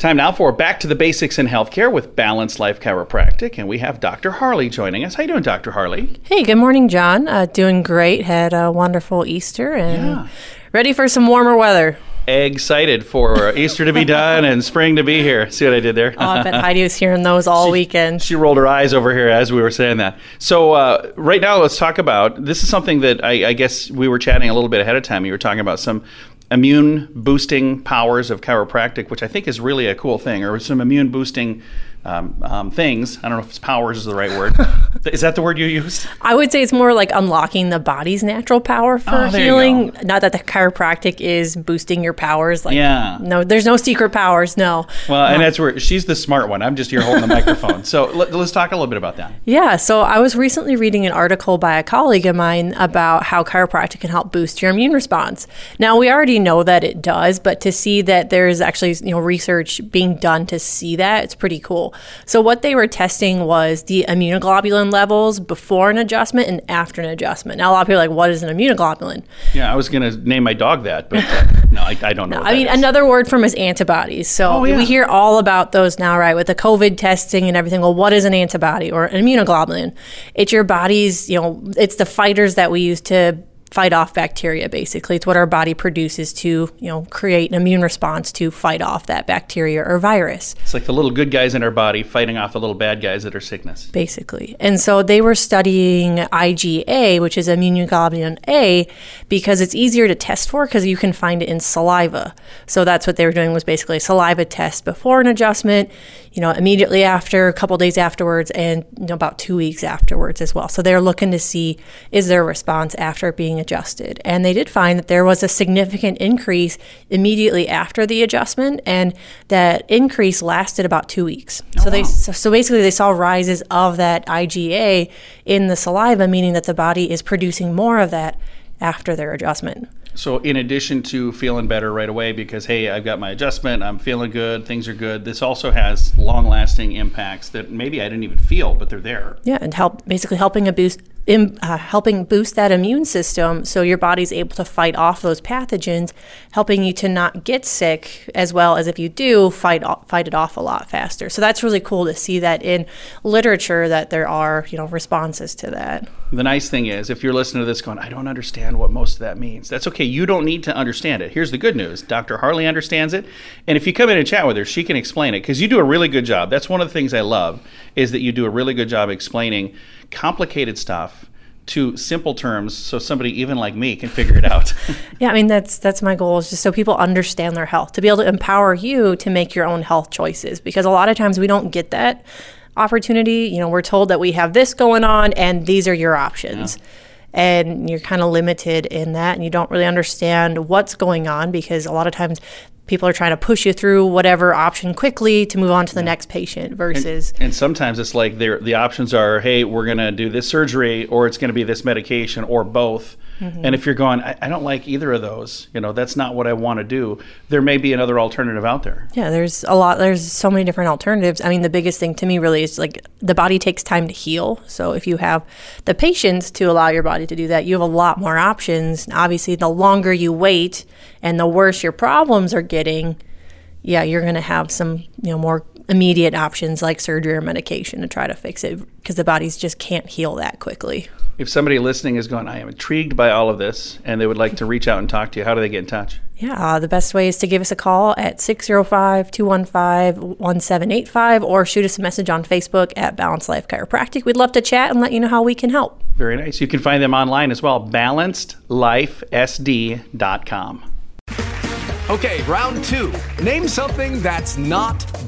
Time now for Back to the Basics in Healthcare with Balanced Life Chiropractic, and we have Dr. Harley joining us. How you doing, Dr. Harley? Hey, good morning, John. Uh, doing great. Had a wonderful Easter and Yeah. ready for some warmer weather. Excited for Easter to be done and spring to be here. See what I did there? Oh, I bet Heidi was hearing those all weekend. She rolled her eyes over here as we were saying that. So uh, right now, let's talk about this. Is something that I, I guess we were chatting a little bit ahead of time. You were talking about some immune boosting powers of chiropractic, which I think is really a cool thing, or some immune boosting um, um, things. I don't know if it's powers is the right word. is that the word you used? I would say it's more like unlocking the body's natural power for Oh, healing. Not that the chiropractic is boosting your powers. Like, Yeah. No, there's no secret powers. No. Well, and that's where she's the smart one. I'm just here holding the microphone. So let, us talk a little bit about that. Yeah, so I was recently reading an article by a colleague of mine about how chiropractic can help boost your immune response. Now, we already know that it does, but to see that there's actually, you know, research being done to see that, it's pretty cool. So what they were testing was the immunoglobulin levels before an adjustment and after an adjustment. Now, a lot of people are like, what is an immunoglobulin? Yeah, I was going to name my dog that, but uh, no, I, I don't know. what I mean, is. another word from is antibodies. So Oh, yeah. we hear all about those now, right? With the COVID testing and everything. Well, what is an antibody or an immunoglobulin? It's your body's, you know, it's the fighters that we use to fight off bacteria basically it's what our body produces to you know create an immune response to fight off that bacteria or virus It's like the little good guys in our body fighting off the little bad guys that are sickness. basically. And so they were studying IgA, which is immunoglobulin A, because it's easier to test for because you can find it in saliva. So that's what they were doing was basically a saliva test before an adjustment, you know, immediately after, a couple days afterwards, and you know, about two weeks afterwards as well. So they're looking to see is there a response after being adjusted. And they did find that there was a significant increase immediately after the adjustment, and that increase lasted about two weeks. Oh, so they so, so basically they saw rises of that IgA in the saliva, meaning that the body is producing more of that after their adjustment. So, in addition to feeling better right away because, hey, I've got my adjustment, I'm feeling good, things are good, this also has long lasting impacts that maybe I didn't even feel, but they're there. Yeah, and help basically helping a boost. Im, uh, helping boost that immune system so your body's able to fight off those pathogens, helping you to not get sick as well as if you do fight fight it off a lot faster. So that's really cool to see that in literature that there are you know responses to that. The nice thing is, if you're listening to this going, I don't understand what most of that means, that's okay. You don't need to understand it. Here's the good news Dr. Harley understands it. And if you come in and chat with her, she can explain it because you do a really good job. That's one of the things I love is that you do a really good job explaining complicated stuff to simple terms so somebody even like me can figure it out. Yeah, I mean that's that's my goal is just so people understand their health to be able to empower you to make your own health choices because a lot of times we don't get that opportunity. You know, we're told that we have this going on and these are your options. And you're kind of limited in that and you don't really understand what's going on because a lot of times people are trying to push you through whatever option quickly to move on to the next patient versus And sometimes it's like the options are, hey, we're going to do this surgery, or it's going to be this medication, or both. Mm-hmm. And if you're going, I, I don't like either of those, you know, that's not what I want to do. There may be another alternative out there. Yeah, there's a lot. There's so many different alternatives. I mean, the biggest thing to me really is like the body takes time to heal. So if you have the patience to allow your body to do that, you have a lot more options. Obviously, the longer you wait and the worse your problems are getting, yeah, you're going to have some, you know, more immediate options like surgery or medication to try to fix it because the bodies just can't heal that quickly. If somebody listening is going, I am intrigued by all of this, and they would like to reach out and talk to you, how do they get in touch? Yeah, uh, the best way is to give us a call at 605 215 1785 or shoot us a message on Facebook at Balanced Life Chiropractic. We'd love to chat and let you know how we can help. Very nice. You can find them online as well, balancedlifesd.com. Okay, round two. Name something that's not